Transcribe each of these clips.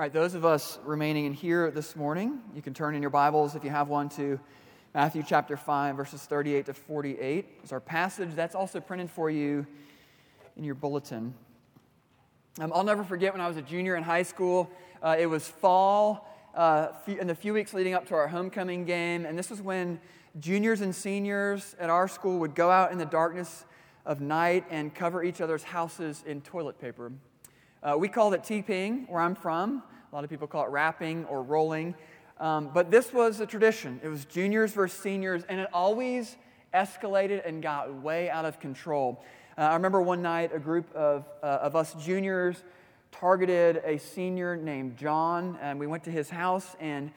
All right, those of us remaining in here this morning, you can turn in your Bibles if you have one to Matthew chapter 5, verses 38 to 48 is our passage. That's also printed for you in your bulletin. Um, I'll never forget when I was a junior in high school. Uh, it was fall uh, in the few weeks leading up to our homecoming game, and this was when juniors and seniors at our school would go out in the darkness of night and cover each other's houses in toilet paper. Uh, we called it TPing, where I'm from. A lot of people call it wrapping or rolling. Um, but this was a tradition. It was juniors versus seniors, and it always escalated and got way out of control. Uh, I remember one night a group of, uh, of us juniors targeted a senior named John, and we went to his house. And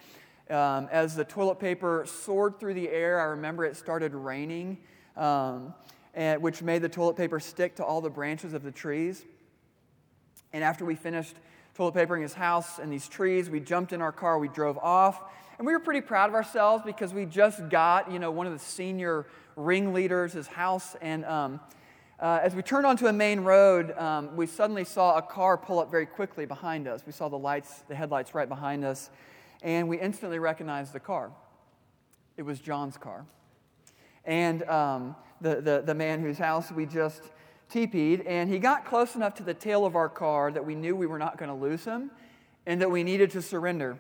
um, as the toilet paper soared through the air, I remember it started raining, um, and, which made the toilet paper stick to all the branches of the trees. And after we finished toilet papering his house and these trees. We jumped in our car, we drove off, and we were pretty proud of ourselves because we just got, you know, one of the senior ringleaders, his house, and um, uh, as we turned onto a main road, um, we suddenly saw a car pull up very quickly behind us. We saw the lights, the headlights right behind us, and we instantly recognized the car. It was John's car. And um, the, the, the man whose house we just teepeed, and he got close enough to the tail of our car that we knew we were not going to lose him and that we needed to surrender.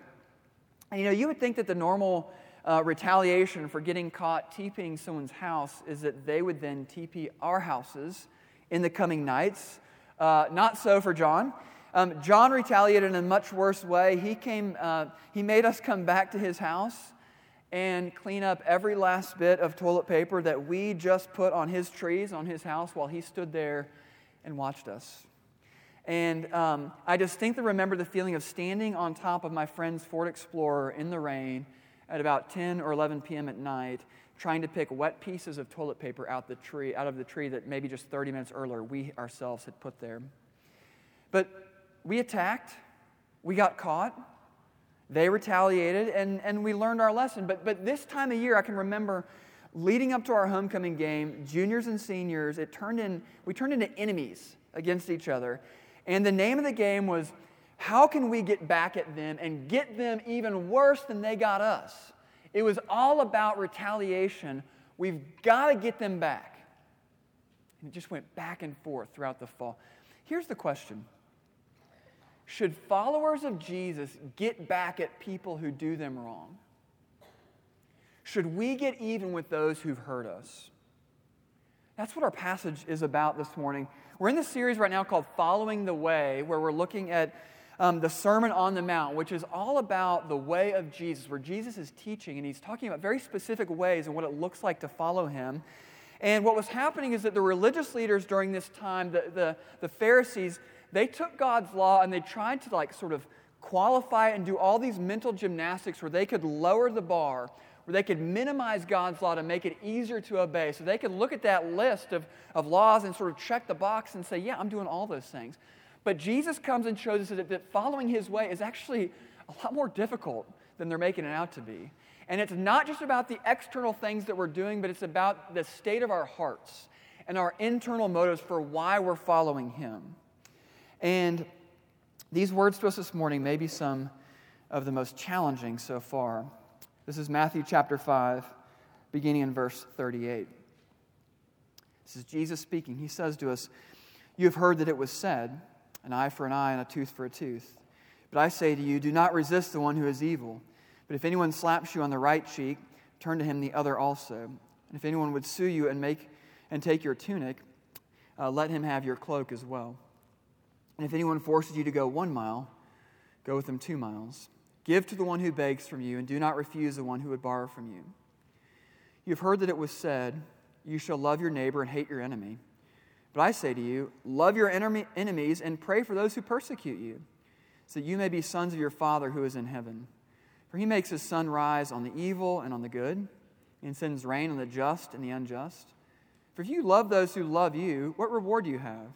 And you know, you would think that the normal uh, retaliation for getting caught TPing someone's house is that they would then TP our houses in the coming nights. Uh, not so for John. Um, John retaliated in a much worse way. He came, uh, he made us come back to his house and clean up every last bit of toilet paper that we just put on his trees, on his house, while he stood there and watched us. And um, I distinctly remember the feeling of standing on top of my friend's Ford Explorer in the rain at about 10 or 11 p.m. at night, trying to pick wet pieces of toilet paper out the tree, out of the tree that maybe just 30 minutes earlier we ourselves had put there. But we attacked, we got caught, they retaliated, and, and we learned our lesson. But, but this time of year, I can remember leading up to our homecoming game, juniors and seniors, it turned in, we turned into enemies against each other. And the name of the game was How Can We Get Back at Them and Get Them Even Worse Than They Got Us? It was all about retaliation. We've got to get them back. And it just went back and forth throughout the fall. Here's the question should followers of Jesus get back at people who do them wrong? Should we get even with those who've hurt us? That's what our passage is about this morning. We're in this series right now called Following the Way, where we're looking at um, the Sermon on the Mount, which is all about the way of Jesus, where Jesus is teaching and he's talking about very specific ways and what it looks like to follow him. And what was happening is that the religious leaders during this time, the, the, the Pharisees, they took God's law and they tried to like sort of qualify and do all these mental gymnastics where they could lower the bar, where they could minimize God's law to make it easier to obey. So they could look at that list of, of laws and sort of check the box and say, yeah, I'm doing all those things. But Jesus comes and shows us that, that following his way is actually a lot more difficult than they're making it out to be. And it's not just about the external things that we're doing, but it's about the state of our hearts and our internal motives for why we're following him. And these words to us this morning may be some of the most challenging so far. This is Matthew chapter 5, beginning in verse 38. This is Jesus speaking. He says to us, You have heard that it was said, an eye for an eye and a tooth for a tooth. But I say to you, do not resist the one who is evil. But if anyone slaps you on the right cheek, turn to him the other also. And if anyone would sue you and make and take your tunic, uh, let him have your cloak as well. And if anyone forces you to go one mile, go with them two miles. Give to the one who begs from you, and do not refuse the one who would borrow from you. You've heard that it was said, You shall love your neighbor and hate your enemy. But I say to you, love your enemies and pray for those who persecute you, so that you may be sons of your Father who is in heaven. For he makes his sun rise on the evil and on the good, and sends rain on the just and the unjust. For if you love those who love you, what reward do you have?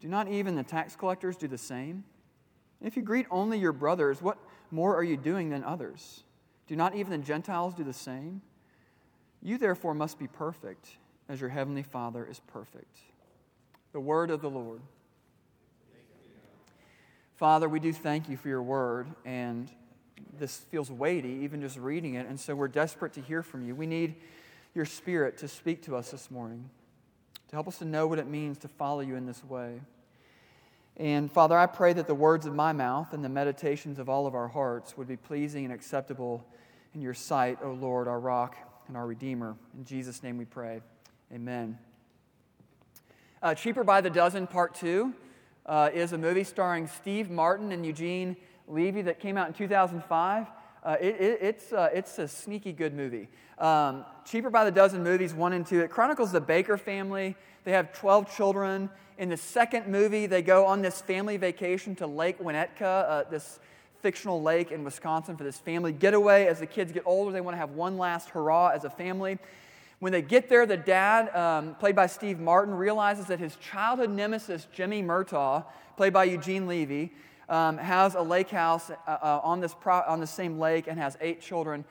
Do not even the tax collectors do the same? If you greet only your brothers, what more are you doing than others? Do not even the Gentiles do the same? You therefore must be perfect, as your heavenly Father is perfect. The word of the Lord. Father, we do thank you for your word, and this feels weighty, even just reading it, and so we're desperate to hear from you. We need your spirit to speak to us this morning, to help us to know what it means to follow you in this way. And Father, I pray that the words of my mouth and the meditations of all of our hearts would be pleasing and acceptable in your sight, O Lord, our rock and our Redeemer. In Jesus' name we pray. Amen. Uh, Cheaper by the Dozen, Part 2, uh, is a movie starring Steve Martin and Eugene Levy that came out in 2005. Uh, it, it, it's, uh, it's a sneaky good movie. Um, Cheaper by the Dozen movies, one and two. It chronicles the Baker family. They have 12 children. In the second movie, they go on this family vacation to Lake Winnetka, uh, this fictional lake in Wisconsin for this family getaway. As the kids get older, they want to have one last hurrah as a family. When they get there, the dad, um, played by Steve Martin, realizes that his childhood nemesis, Jimmy Murtaugh, played by Eugene Levy, um, has a lake house uh, uh, on, this pro- on the same lake and has eight children.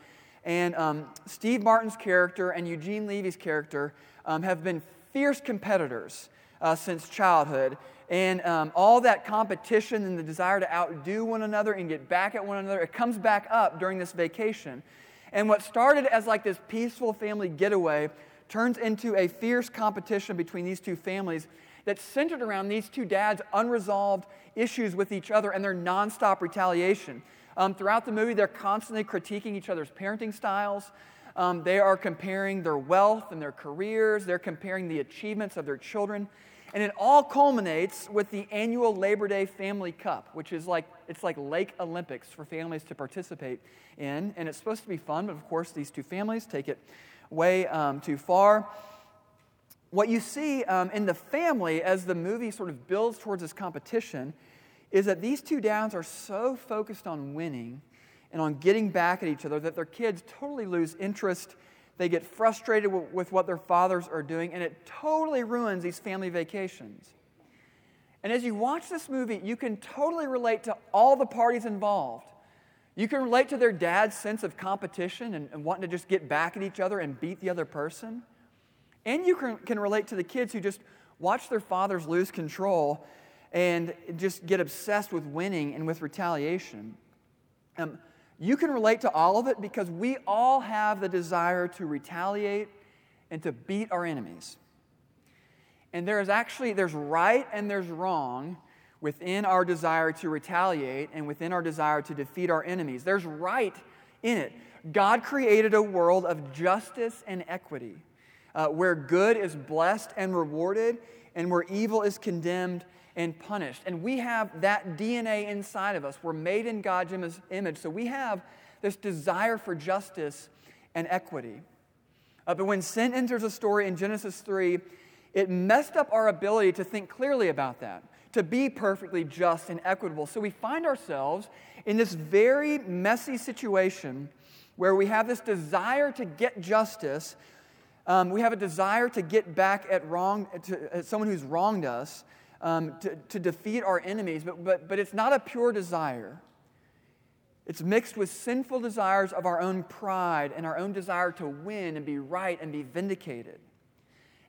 And um, Steve Martin's character and Eugene Levy's character um, have been fierce competitors uh, since childhood. And um, all that competition and the desire to outdo one another and get back at one another, it comes back up during this vacation. And what started as like this peaceful family getaway turns into a fierce competition between these two families that's centered around these two dads' unresolved issues with each other and their nonstop retaliation. Um, throughout the movie, they're constantly critiquing each other's parenting styles. Um, they are comparing their wealth and their careers. They're comparing the achievements of their children. And it all culminates with the annual Labor Day Family Cup, which is like it's like Lake Olympics for families to participate in. And it's supposed to be fun, but of course, these two families take it way um, too far. What you see um, in the family as the movie sort of builds towards this competition is that these two dads are so focused on winning and on getting back at each other that their kids totally lose interest they get frustrated with what their fathers are doing, and it totally ruins these family vacations. And as you watch this movie, you can totally relate to all the parties involved. You can relate to their dad's sense of competition and, and wanting to just get back at each other and beat the other person. And you can, can relate to the kids who just watch their fathers lose control and just get obsessed with winning and with retaliation. Um, you can relate to all of it because we all have the desire to retaliate and to beat our enemies. And there is actually there's right and there's wrong within our desire to retaliate and within our desire to defeat our enemies. There's right in it. God created a world of justice and equity uh, where good is blessed and rewarded and where evil is condemned and punished. And we have that DNA inside of us. We're made in God's image. So we have this desire for justice and equity. Uh, but when sin enters the story in Genesis 3, it messed up our ability to think clearly about that, to be perfectly just and equitable. So we find ourselves in this very messy situation where we have this desire to get justice. Um, we have a desire to get back at wrong to at someone who's wronged us, um, to, to defeat our enemies, but, but, but it's not a pure desire. It's mixed with sinful desires of our own pride and our own desire to win and be right and be vindicated.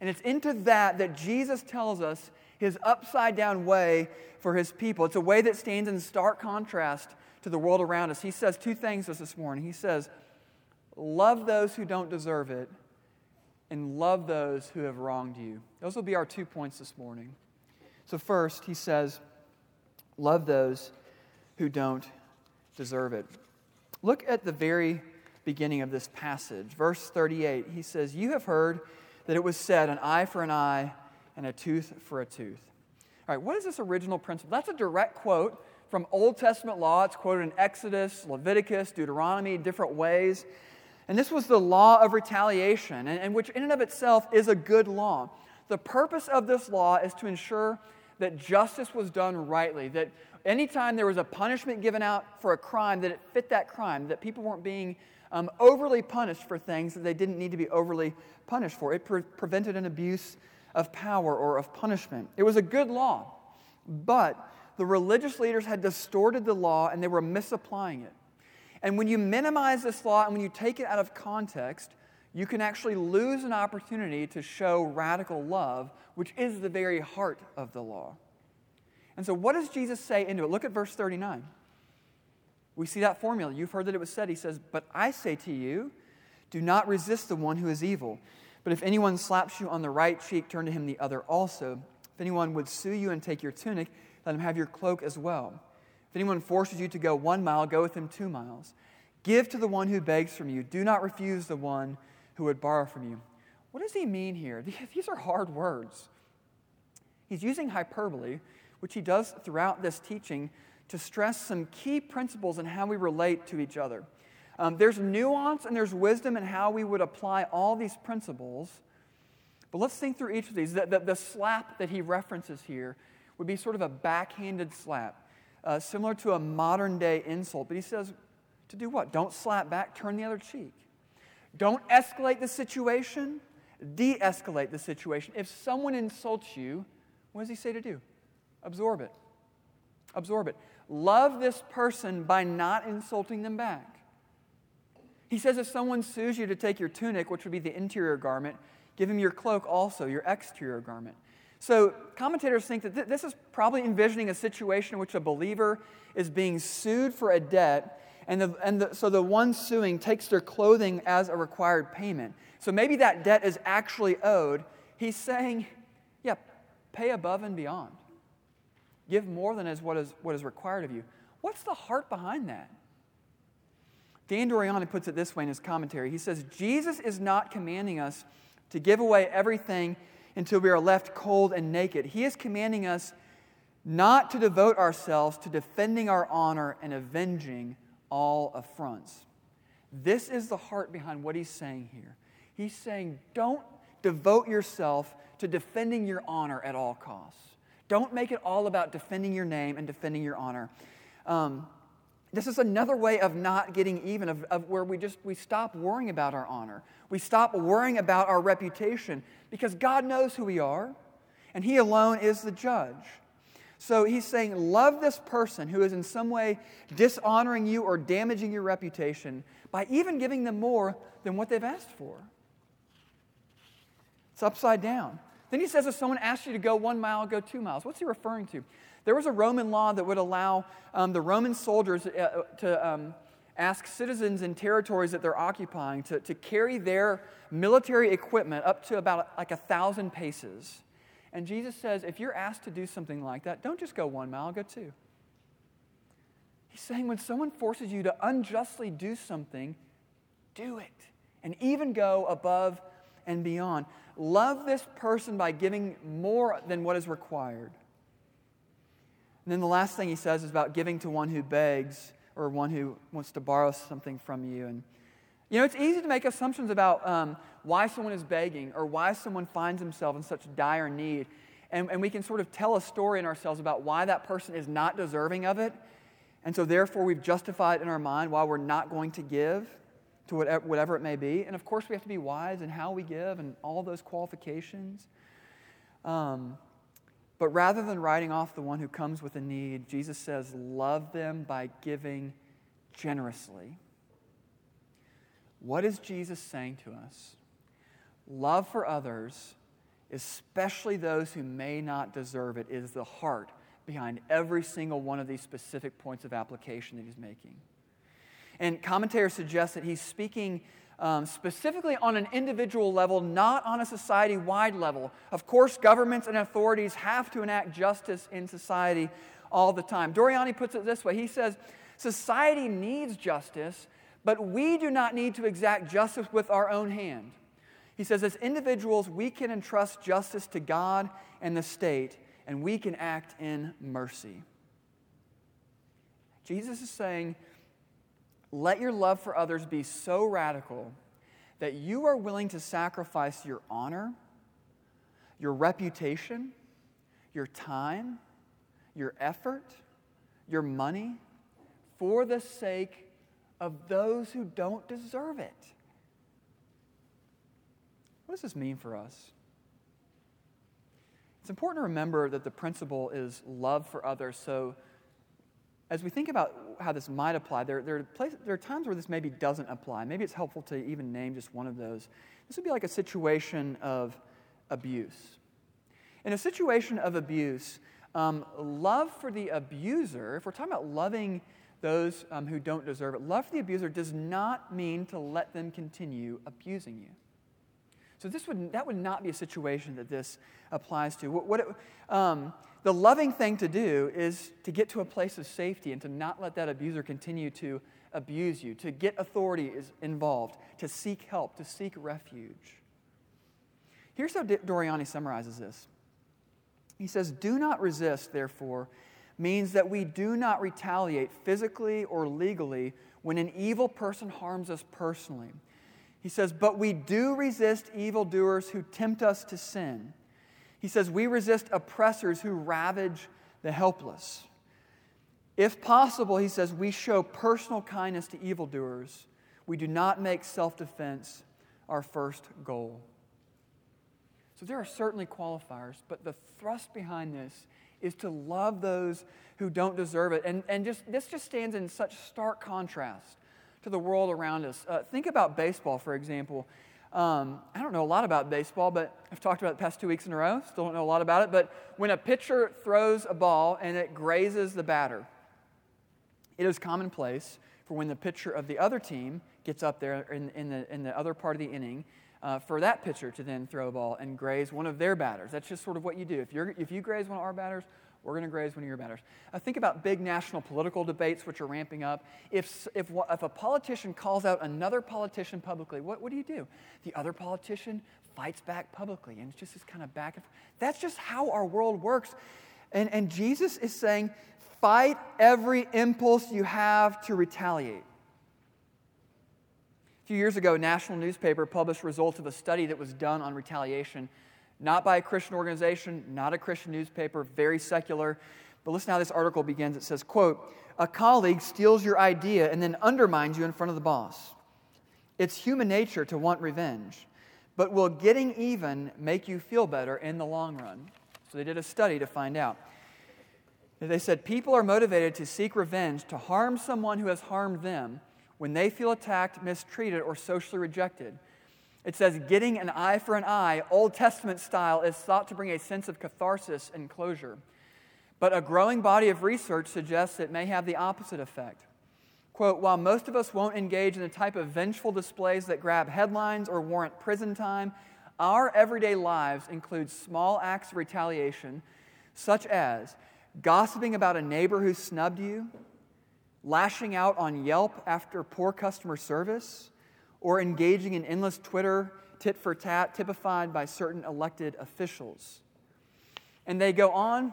And it's into that that Jesus tells us his upside down way for his people. It's a way that stands in stark contrast to the world around us. He says two things to us this morning. He says, Love those who don't deserve it, and love those who have wronged you. Those will be our two points this morning. So, first, he says, Love those who don't deserve it. Look at the very beginning of this passage, verse 38. He says, You have heard that it was said, an eye for an eye and a tooth for a tooth. All right, what is this original principle? That's a direct quote from Old Testament law. It's quoted in Exodus, Leviticus, Deuteronomy, different ways. And this was the law of retaliation, and, and which in and of itself is a good law. The purpose of this law is to ensure that justice was done rightly, that anytime there was a punishment given out for a crime, that it fit that crime, that people weren't being um, overly punished for things that they didn't need to be overly punished for. It pre- prevented an abuse of power or of punishment. It was a good law, but the religious leaders had distorted the law and they were misapplying it. And when you minimize this law and when you take it out of context, you can actually lose an opportunity to show radical love, which is the very heart of the law. And so, what does Jesus say into it? Look at verse 39. We see that formula. You've heard that it was said. He says, But I say to you, do not resist the one who is evil. But if anyone slaps you on the right cheek, turn to him the other also. If anyone would sue you and take your tunic, let him have your cloak as well. If anyone forces you to go one mile, go with him two miles. Give to the one who begs from you. Do not refuse the one who would borrow from you. What does he mean here? These are hard words. He's using hyperbole, which he does throughout this teaching, to stress some key principles in how we relate to each other. Um, there's nuance and there's wisdom in how we would apply all these principles. But let's think through each of these. The, the, the slap that he references here would be sort of a backhanded slap, uh, similar to a modern day insult. But he says to do what? Don't slap back, turn the other cheek. Don't escalate the situation, de escalate the situation. If someone insults you, what does he say to do? Absorb it. Absorb it. Love this person by not insulting them back. He says if someone sues you to take your tunic, which would be the interior garment, give him your cloak also, your exterior garment. So commentators think that th- this is probably envisioning a situation in which a believer is being sued for a debt, and, the, and the, so the one suing takes their clothing as a required payment. So maybe that debt is actually owed. He's saying, yeah, pay above and beyond. Give more than is what is, what is required of you. What's the heart behind that? Dan Doriani puts it this way in his commentary. He says, Jesus is not commanding us to give away everything until we are left cold and naked. He is commanding us not to devote ourselves to defending our honor and avenging all affronts. This is the heart behind what he's saying here. He's saying, don't devote yourself to defending your honor at all costs. Don't make it all about defending your name and defending your honor. Um, this is another way of not getting even, of, of where we just we stop worrying about our honor. We stop worrying about our reputation because God knows who we are, and He alone is the judge. So he's saying, love this person who is in some way dishonoring you or damaging your reputation by even giving them more than what they've asked for. It's upside down. Then he says, if someone asks you to go one mile, go two miles. What's he referring to? There was a Roman law that would allow um, the Roman soldiers uh, to um, ask citizens in territories that they're occupying to, to carry their military equipment up to about like a thousand paces. And Jesus says, if you're asked to do something like that, don't just go one mile, go two. He's saying when someone forces you to unjustly do something, do it. And even go above and beyond. Love this person by giving more than what is required. And then the last thing he says is about giving to one who begs or one who wants to borrow something from you. And, you know, it's easy to make assumptions about um, why someone is begging or why someone finds himself in such dire need. And, and we can sort of tell a story in ourselves about why that person is not deserving of it. And so, therefore, we've justified in our mind why we're not going to give to whatever, whatever it may be. And of course, we have to be wise in how we give and all those qualifications. Um, but rather than writing off the one who comes with a need, Jesus says, Love them by giving generously. What is Jesus saying to us? Love for others, especially those who may not deserve it, is the heart behind every single one of these specific points of application that he's making. And commentators suggest that he's speaking um, specifically on an individual level, not on a society wide level. Of course, governments and authorities have to enact justice in society all the time. Doriani puts it this way he says, Society needs justice, but we do not need to exact justice with our own hand. He says, as individuals, we can entrust justice to God and the state, and we can act in mercy. Jesus is saying, let your love for others be so radical that you are willing to sacrifice your honor, your reputation, your time, your effort, your money for the sake of those who don't deserve it. What does this mean for us? It's important to remember that the principle is love for others. So, as we think about how this might apply, there, there, are places, there are times where this maybe doesn't apply. Maybe it's helpful to even name just one of those. This would be like a situation of abuse. In a situation of abuse, Um, love for the abuser, if we're talking about loving those um, who don't deserve it, love for the abuser does not mean to let them continue abusing you. So this would, that would not be a situation that this applies to. What, what it, um, the loving thing to do is to get to a place of safety and to not let that abuser continue to abuse you, to get authority is involved, to seek help, to seek refuge. Here's how Doriani summarizes this. He says, Do not resist, therefore, means that we do not retaliate physically or legally when an evil person harms us personally. He says, But we do resist evildoers who tempt us to sin. He says, We resist oppressors who ravage the helpless. If possible, he says, we show personal kindness to evildoers. We do not make self defense our first goal. So there are certainly qualifiers, but the thrust behind this is to love those who don't deserve it. And, and just, this just stands in such stark contrast to the world around us. Uh, think about baseball, for example. Um, I don't know a lot about baseball, but I've talked about the past two weeks in a row. Still don't know a lot about it. But when a pitcher throws a ball and it grazes the batter, it is commonplace for when the pitcher of the other team gets up there in, in, the, in the other part of the inning uh, for that pitcher to then throw a ball and graze one of their batters. That's just sort of what you do. If, you're, if you graze one of our batters, we're going to graze one of your batters. Uh, think about big national political debates which are ramping up. If, if, if a politician calls out another politician publicly, what, what do you do? The other politician fights back publicly, and it's just this kind of back and forth. That's just how our world works. And, and Jesus is saying, fight every impulse you have to retaliate A few years ago, a national newspaper published results of a study that was done on retaliation, not by a Christian organization, not a Christian newspaper, very secular. But listen how this article begins. It says, quote, a colleague steals your idea and then undermines you in front of the boss. It's human nature to want revenge, but will getting even make you feel better in the long run? So they did a study to find out. They said people are motivated to seek revenge to harm someone who has harmed them when they feel attacked, mistreated, or socially rejected. It says, getting an eye for an eye, Old Testament style, is thought to bring a sense of catharsis and closure. But a growing body of research suggests it may have the opposite effect. Quote, while most of us won't engage in the type of vengeful displays that grab headlines or warrant prison time, our everyday lives include small acts of retaliation, such as gossiping about a neighbor who snubbed you, lashing out on Yelp after poor customer service, or engaging in endless Twitter tit for tat typified by certain elected officials. And they go on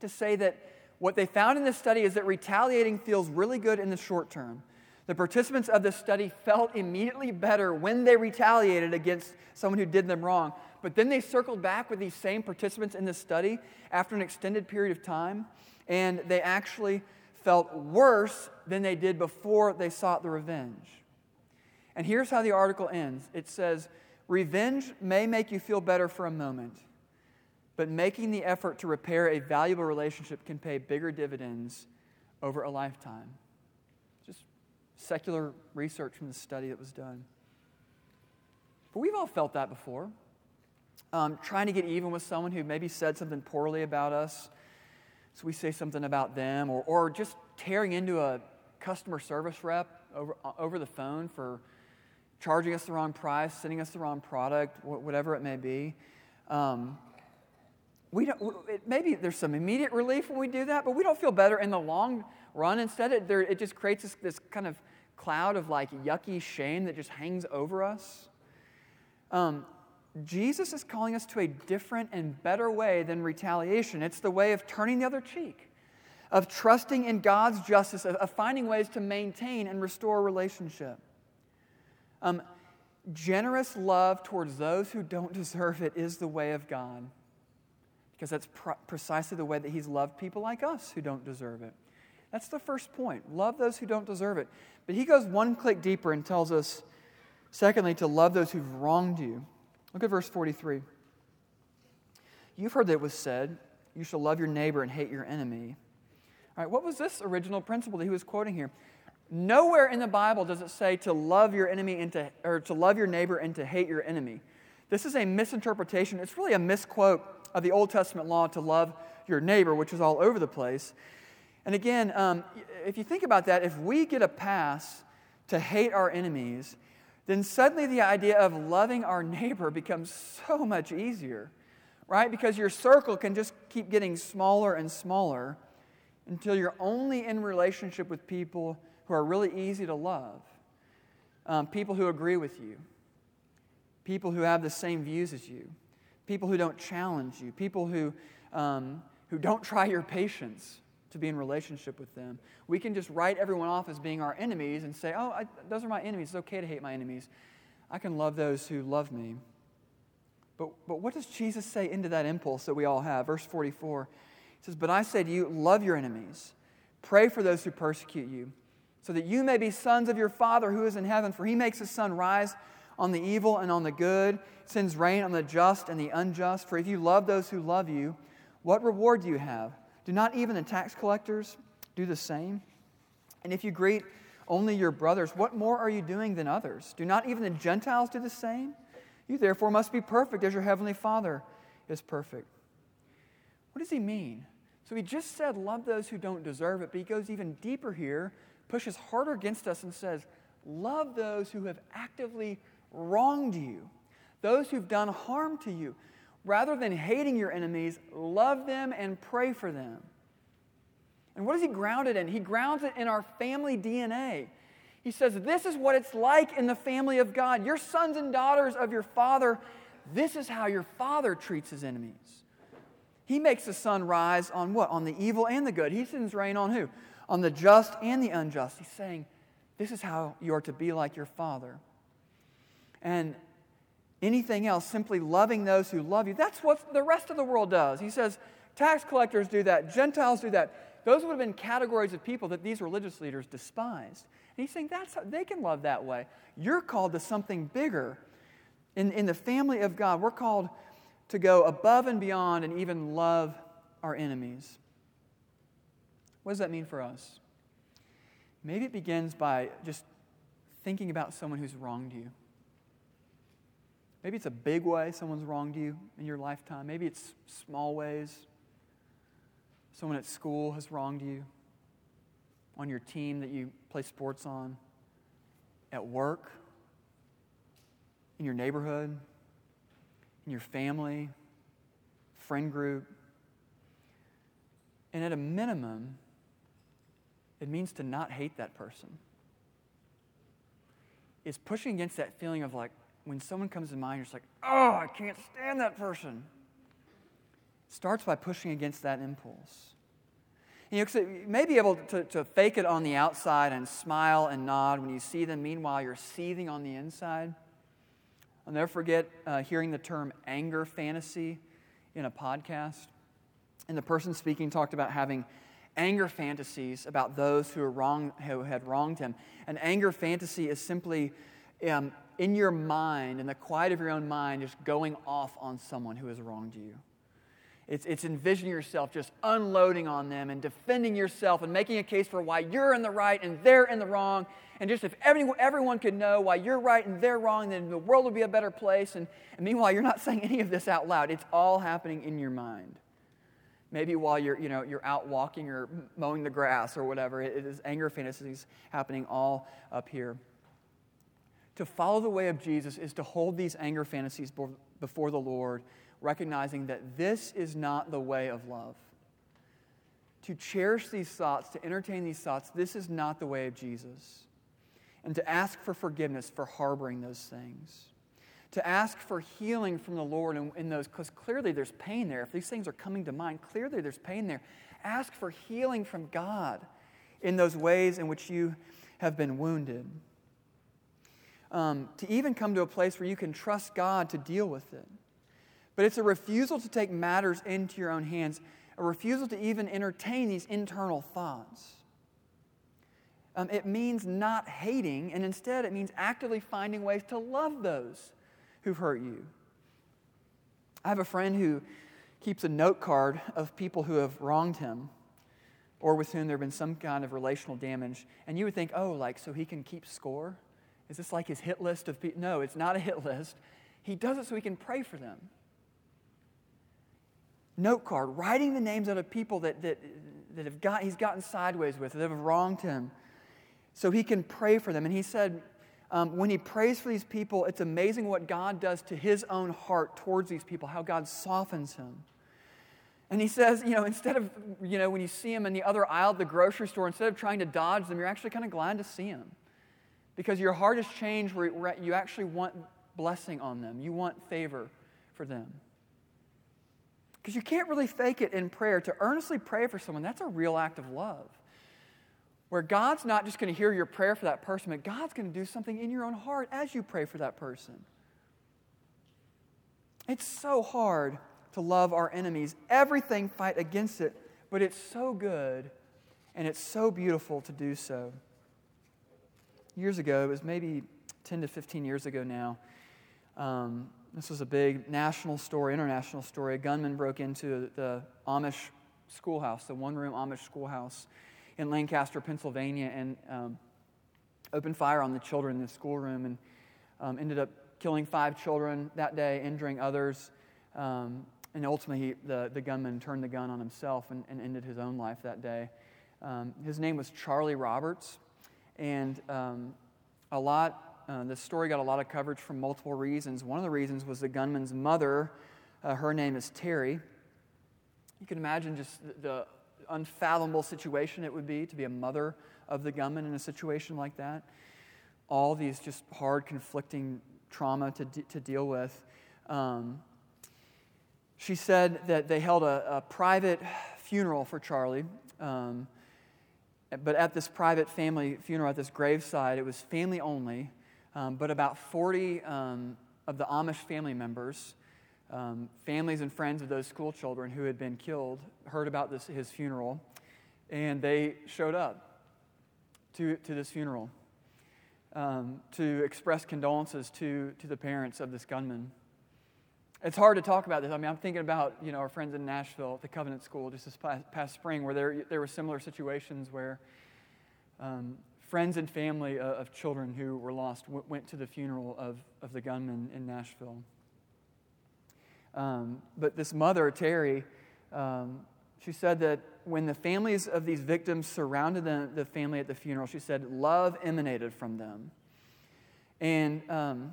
to say that what they found in this study is that retaliating feels really good in the short term. The participants of this study felt immediately better when they retaliated against someone who did them wrong. But then they circled back with these same participants in this study after an extended period of time, and they actually felt worse than they did before they sought the revenge. And here's how the article ends it says, Revenge may make you feel better for a moment, but making the effort to repair a valuable relationship can pay bigger dividends over a lifetime. Just secular research from the study that was done. But we've all felt that before. Um, trying to get even with someone who maybe said something poorly about us so we say something about them, or, or just tearing into a customer service rep over, over the phone for charging us the wrong price, sending us the wrong product, whatever it may be. Um, we don't, it, maybe there's some immediate relief when we do that, but we don't feel better in the long run. Instead, it, there, it just creates this, this, kind of cloud of like yucky shame that just hangs over us. Um, Jesus is calling us to a different and better way than retaliation. It's the way of turning the other cheek, of trusting in God's justice, of, of finding ways to maintain and restore relationship. Um, generous love towards those who don't deserve it is the way of God, because that's pr- precisely the way that He's loved people like us who don't deserve it. That's the first point. Love those who don't deserve it. But He goes one click deeper and tells us, secondly, to love those who've wronged you. Look at verse 43. You've heard that it was said, You shall love your neighbor and hate your enemy. All right, what was this original principle that he was quoting here? Nowhere in the Bible does it say to love your enemy and to, or to love your neighbor and to hate your enemy. This is a misinterpretation. It's really a misquote of the Old Testament law to love your neighbor, which is all over the place. And again, um, if you think about that, if we get a pass to hate our enemies, then suddenly the idea of loving our neighbor becomes so much easier, right? Because your circle can just keep getting smaller and smaller until you're only in relationship with people who are really easy to love, um, people who agree with you, people who have the same views as you, people who don't challenge you, people who, um, who don't try your patience to be in relationship with them. We can just write everyone off as being our enemies and say, oh, I, those are my enemies. It's okay to hate my enemies. I can love those who love me. But, but what does Jesus say into that impulse that we all have? Verse 44 he says, But I say to you, love your enemies, pray for those who persecute you, so that you may be sons of your Father who is in heaven, for he makes his sun rise on the evil and on the good, sends rain on the just and the unjust. For if you love those who love you, what reward do you have? Do not even the tax collectors do the same? And if you greet only your brothers, what more are you doing than others? Do not even the Gentiles do the same? You therefore must be perfect as your heavenly Father is perfect. What does he mean? So he just said, Love those who don't deserve it, but he goes even deeper here, pushes harder against us, and says, Love those who have actively wronged you, those who've done harm to you. Rather than hating your enemies, love them and pray for them. And what does he ground it in? He grounds it in our family DNA. He says, This is what it's like in the family of God. Your sons and daughters of your father, this is how your father treats his enemies. He makes the sun rise on what? On the evil and the good. He sends rain on who? On the just and the unjust. He's saying, This is how you are to be like your father. And anything else, simply loving those who love you. That's what the rest of the world does. He says tax collectors do that, Gentiles do that. Those would have been categories of people that these religious leaders despised. And he's saying that's how, they can love that way. You're called to something bigger. In, in the family of God, we're called to go above and beyond and even love our enemies. What does that mean for us? Maybe it begins by just thinking about someone who's wronged you. Maybe it's a big way someone's wronged you in your lifetime. Maybe it's small ways. Someone at school has wronged you, on your team that you play sports on, at work, in your neighborhood, in your family, friend group. And at a minimum, it means to not hate that person. It's pushing against that feeling of like, when someone comes to mind, you're just like, oh, I can't stand that person. It starts by pushing against that impulse. You, you may be able to, to fake it on the outside and smile and nod when you see them. Meanwhile, you're seething on the inside. I'll never forget uh, hearing the term anger fantasy in a podcast. And the person speaking talked about having anger fantasies about those who, are wrong, who had wronged him. An anger fantasy is simply um, in your mind, in the quiet of your own mind, just going off on someone who has wronged you. It's, it's envisioning yourself just unloading on them and defending yourself and making a case for why you're in the right and they're in the wrong. And just if everyone, everyone could know why you're right and they're wrong, then the world would be a better place. And, and meanwhile, you're not saying any of this out loud. It's all happening in your mind. Maybe while you're, you know, you're out walking or mowing the grass or whatever, it is anger fantasies happening all up here. To follow the way of Jesus is to hold these anger fantasies before the Lord, recognizing that this is not the way of love. To cherish these thoughts, to entertain these thoughts, this is not the way of Jesus. And to ask for forgiveness for harboring those things. To ask for healing from the Lord in, in those, because clearly there's pain there. If these things are coming to mind, clearly there's pain there. Ask for healing from God in those ways in which you have been wounded um, to even come to a place where you can trust God to deal with it. But it's a refusal to take matters into your own hands, a refusal to even entertain these internal thoughts. Um, it means not hating, and instead it means actively finding ways to love those who've hurt you. I have a friend who keeps a note card of people who have wronged him or with whom there have been some kind of relational damage. And you would think, oh, like, so he can keep score? Is this like his hit list of people? No, it's not a hit list. He does it so he can pray for them. note card, writing the names out of people that, that, that have got, he's gotten sideways with, that have wronged him, so he can pray for them. And he said, um, when he prays for these people, it's amazing what God does to his own heart towards these people, how God softens him. And he says, you know, instead of, you know, when you see him in the other aisle of the grocery store, instead of trying to dodge them, you're actually kind of glad to see him. Because your heart has changed where you actually want blessing on them, you want favor for them. Because you can't really fake it in prayer. To earnestly pray for someone, that's a real act of love. Where God's not just going to hear your prayer for that person, but God's going to do something in your own heart as you pray for that person. It's so hard to love our enemies. Everything fight against it, but it's so good and it's so beautiful to do so. Years ago, it was maybe 10 to 15 years ago now, um, this was a big national story, international story. A gunman broke into the Amish schoolhouse, the one room Amish schoolhouse in Lancaster, Pennsylvania, and um, opened fire on the children in the schoolroom and um, ended up killing five children that day, injuring others. Um, and ultimately, he, the, the gunman turned the gun on himself and, and ended his own life that day. Um, his name was Charlie Roberts. And um, a lot uh, story got a lot of coverage for multiple reasons. One of the reasons was the gunman's mother. Uh, her name is Terry. You can imagine just the, the unfathomable situation it would be to be a mother of the gunman in a situation like that. All these just hard, conflicting trauma to, to deal with. Um, she said that they held a, a private funeral for Charlie. Um, but at this private family funeral, at this graveside, it was family only. Um, but about 40 um, of the Amish family members, um, families and friends of those school children who had been killed, heard about this, his funeral, and they showed up to, to this funeral um, to express condolences to, to the parents of this gunman. It's hard to talk about this. I mean, I'm thinking about you know our friends in Nashville at the Covenant School just this past, spring, where there there were similar situations where um, friends and family uh, of children who were lost went to the funeral of, of the gunman in Nashville. Um, but this mother, Terry, um, she said that when the families of these victims surrounded the, the family at the funeral, she said love emanated from them. And um,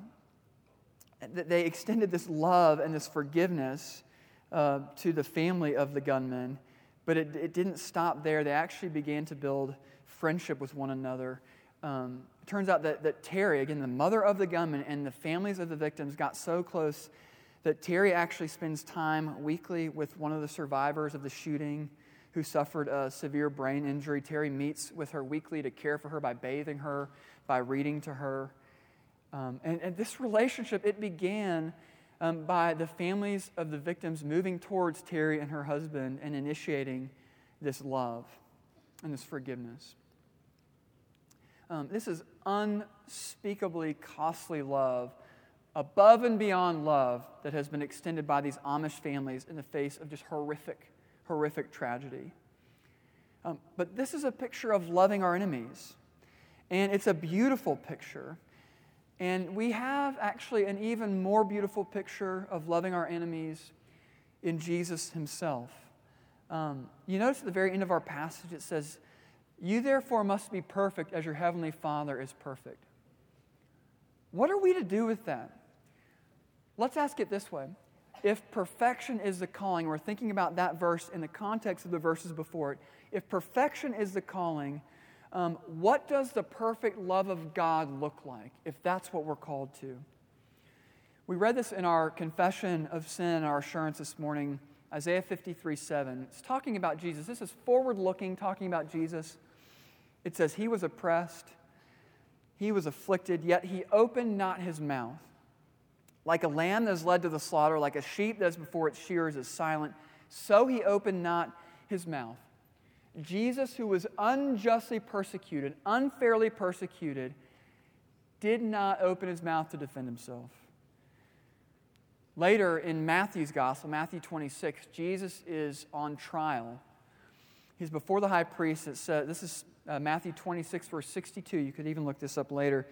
they extended this love and this forgiveness uh, to the family of the gunman, but it, it didn't stop there. They actually began to build friendship with one another. Um, it turns out that, that Terry, again, the mother of the gunman, and the families of the victims got so close that Terry actually spends time weekly with one of the survivors of the shooting who suffered a severe brain injury. Terry meets with her weekly to care for her by bathing her, by reading to her. Um, and, and, this relationship, it began um, by the families of the victims moving towards Terry and her husband and initiating this love and this forgiveness. Um, this is unspeakably costly love, above and beyond love that has been extended by these Amish families in the face of just horrific, horrific tragedy. Um, but this is a picture of loving our enemies. And it's a beautiful picture. And we have actually an even more beautiful picture of loving our enemies in Jesus himself. Um, you notice at the very end of our passage, it says, you therefore must be perfect as your heavenly Father is perfect. What are we to do with that? Let's ask it this way. If perfection is the calling, we're thinking about that verse in the context of the verses before it. If perfection is the calling, um, what does the perfect love of God look like if that's what we're called to? We read this in our confession of sin, our assurance this morning, Isaiah 53 7. It's talking about Jesus. This is forward looking, talking about Jesus. It says, He was oppressed, he was afflicted, yet he opened not his mouth. Like a lamb that is led to the slaughter, like a sheep that is before its shears is silent, so he opened not his mouth. Jesus, who was unjustly persecuted, unfairly persecuted, did not open his mouth to defend himself. Later in Matthew's gospel, Matthew 26, Jesus is on trial. He's before the high priest. It says, this is uh, Matthew 26, verse 62. You could even look this up later.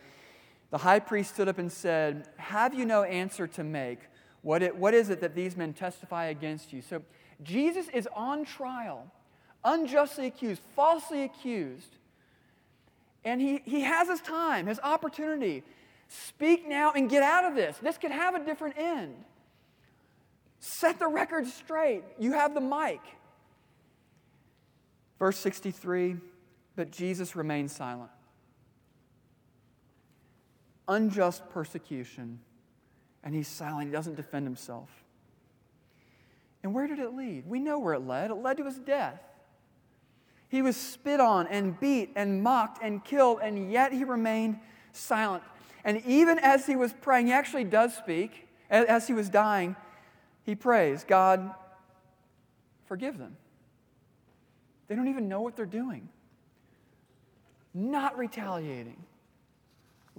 The high priest stood up and said, Have you no answer to make? What, it, what is it that these men testify against you? So Jesus is on trial, unjustly accused, falsely accused. And he, he has his time, his opportunity. Speak now and get out of this. This could have a different end. Set the record straight. You have the mic. Verse 63 But Jesus remained silent. Unjust persecution, and he's silent. He doesn't defend himself. And where did it lead? We know where it led. It led to his death. He was spit on and beat and mocked and killed, and yet he remained silent. And even as he was praying, he actually does speak. As he was dying, he prays, God, forgive them. They don't even know what they're doing. Not retaliating,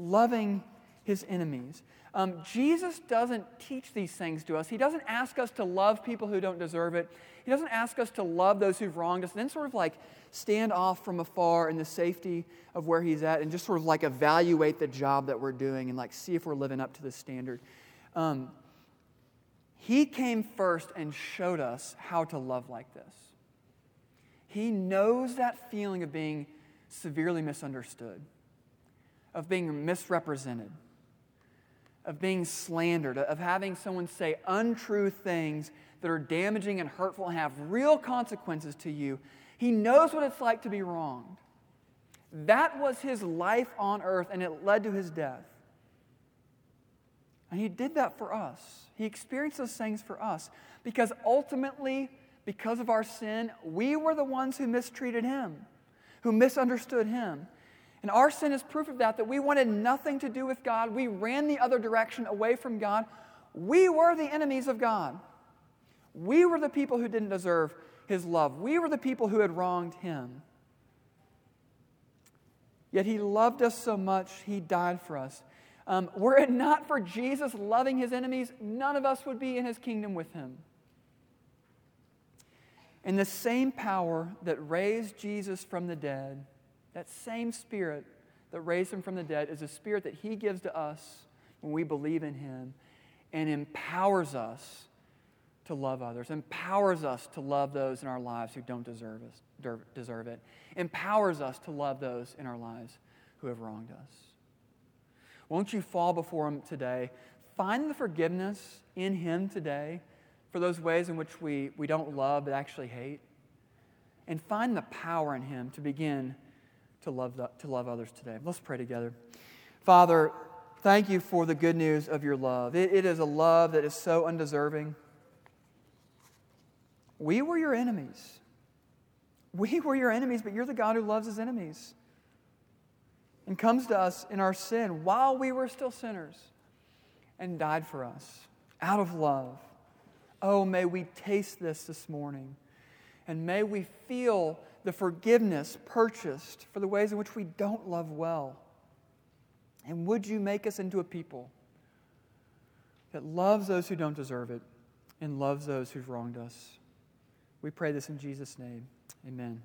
loving his enemies. Um, Jesus doesn't teach these things to us. He doesn't ask us to love people who don't deserve it. He doesn't ask us to love those who've wronged us and then sort of like stand off from afar in the safety of where He's at and just sort of like evaluate the job that we're doing and like see if we're living up to the standard. Um, he came first and showed us how to love like this. He knows that feeling of being severely misunderstood, of being misrepresented, of being slandered, of having someone say untrue things that are damaging and hurtful and have real consequences to you. He knows what it's like to be wronged. That was his life on earth, and it led to his death. And he did that for us. He experienced those things for us because ultimately, because of our sin, we were the ones who mistreated him, who misunderstood him. And our sin is proof of that, that we wanted nothing to do with God. We ran the other direction away from God. We were the enemies of God. We were the people who didn't deserve his love. We were the people who had wronged him. Yet he loved us so much, he died for us. Um, were it not for Jesus loving his enemies, none of us would be in his kingdom with him. And the same power that raised Jesus from the dead, that same spirit that raised him from the dead, is a spirit that he gives to us when we believe in him and empowers us to love others, empowers us to love those in our lives who don't deserve, us, deserve it, empowers us to love those in our lives who have wronged us. Won't you fall before Him today? Find the forgiveness in Him today for those ways in which we, we don't love but actually hate. And find the power in Him to begin to love, the, to love others today. Let's pray together. Father, thank you for the good news of your love. it, it is a love that is so undeserving. We were your enemies. We were your enemies, but you're the God who loves his enemies and comes to us in our sin while we were still sinners and died for us out of love. Oh, may we taste this this morning. And may we feel the forgiveness purchased for the ways in which we don't love well. And would you make us into a people that loves those who don't deserve it and loves those who've wronged us? We pray this in Jesus' name. Amen.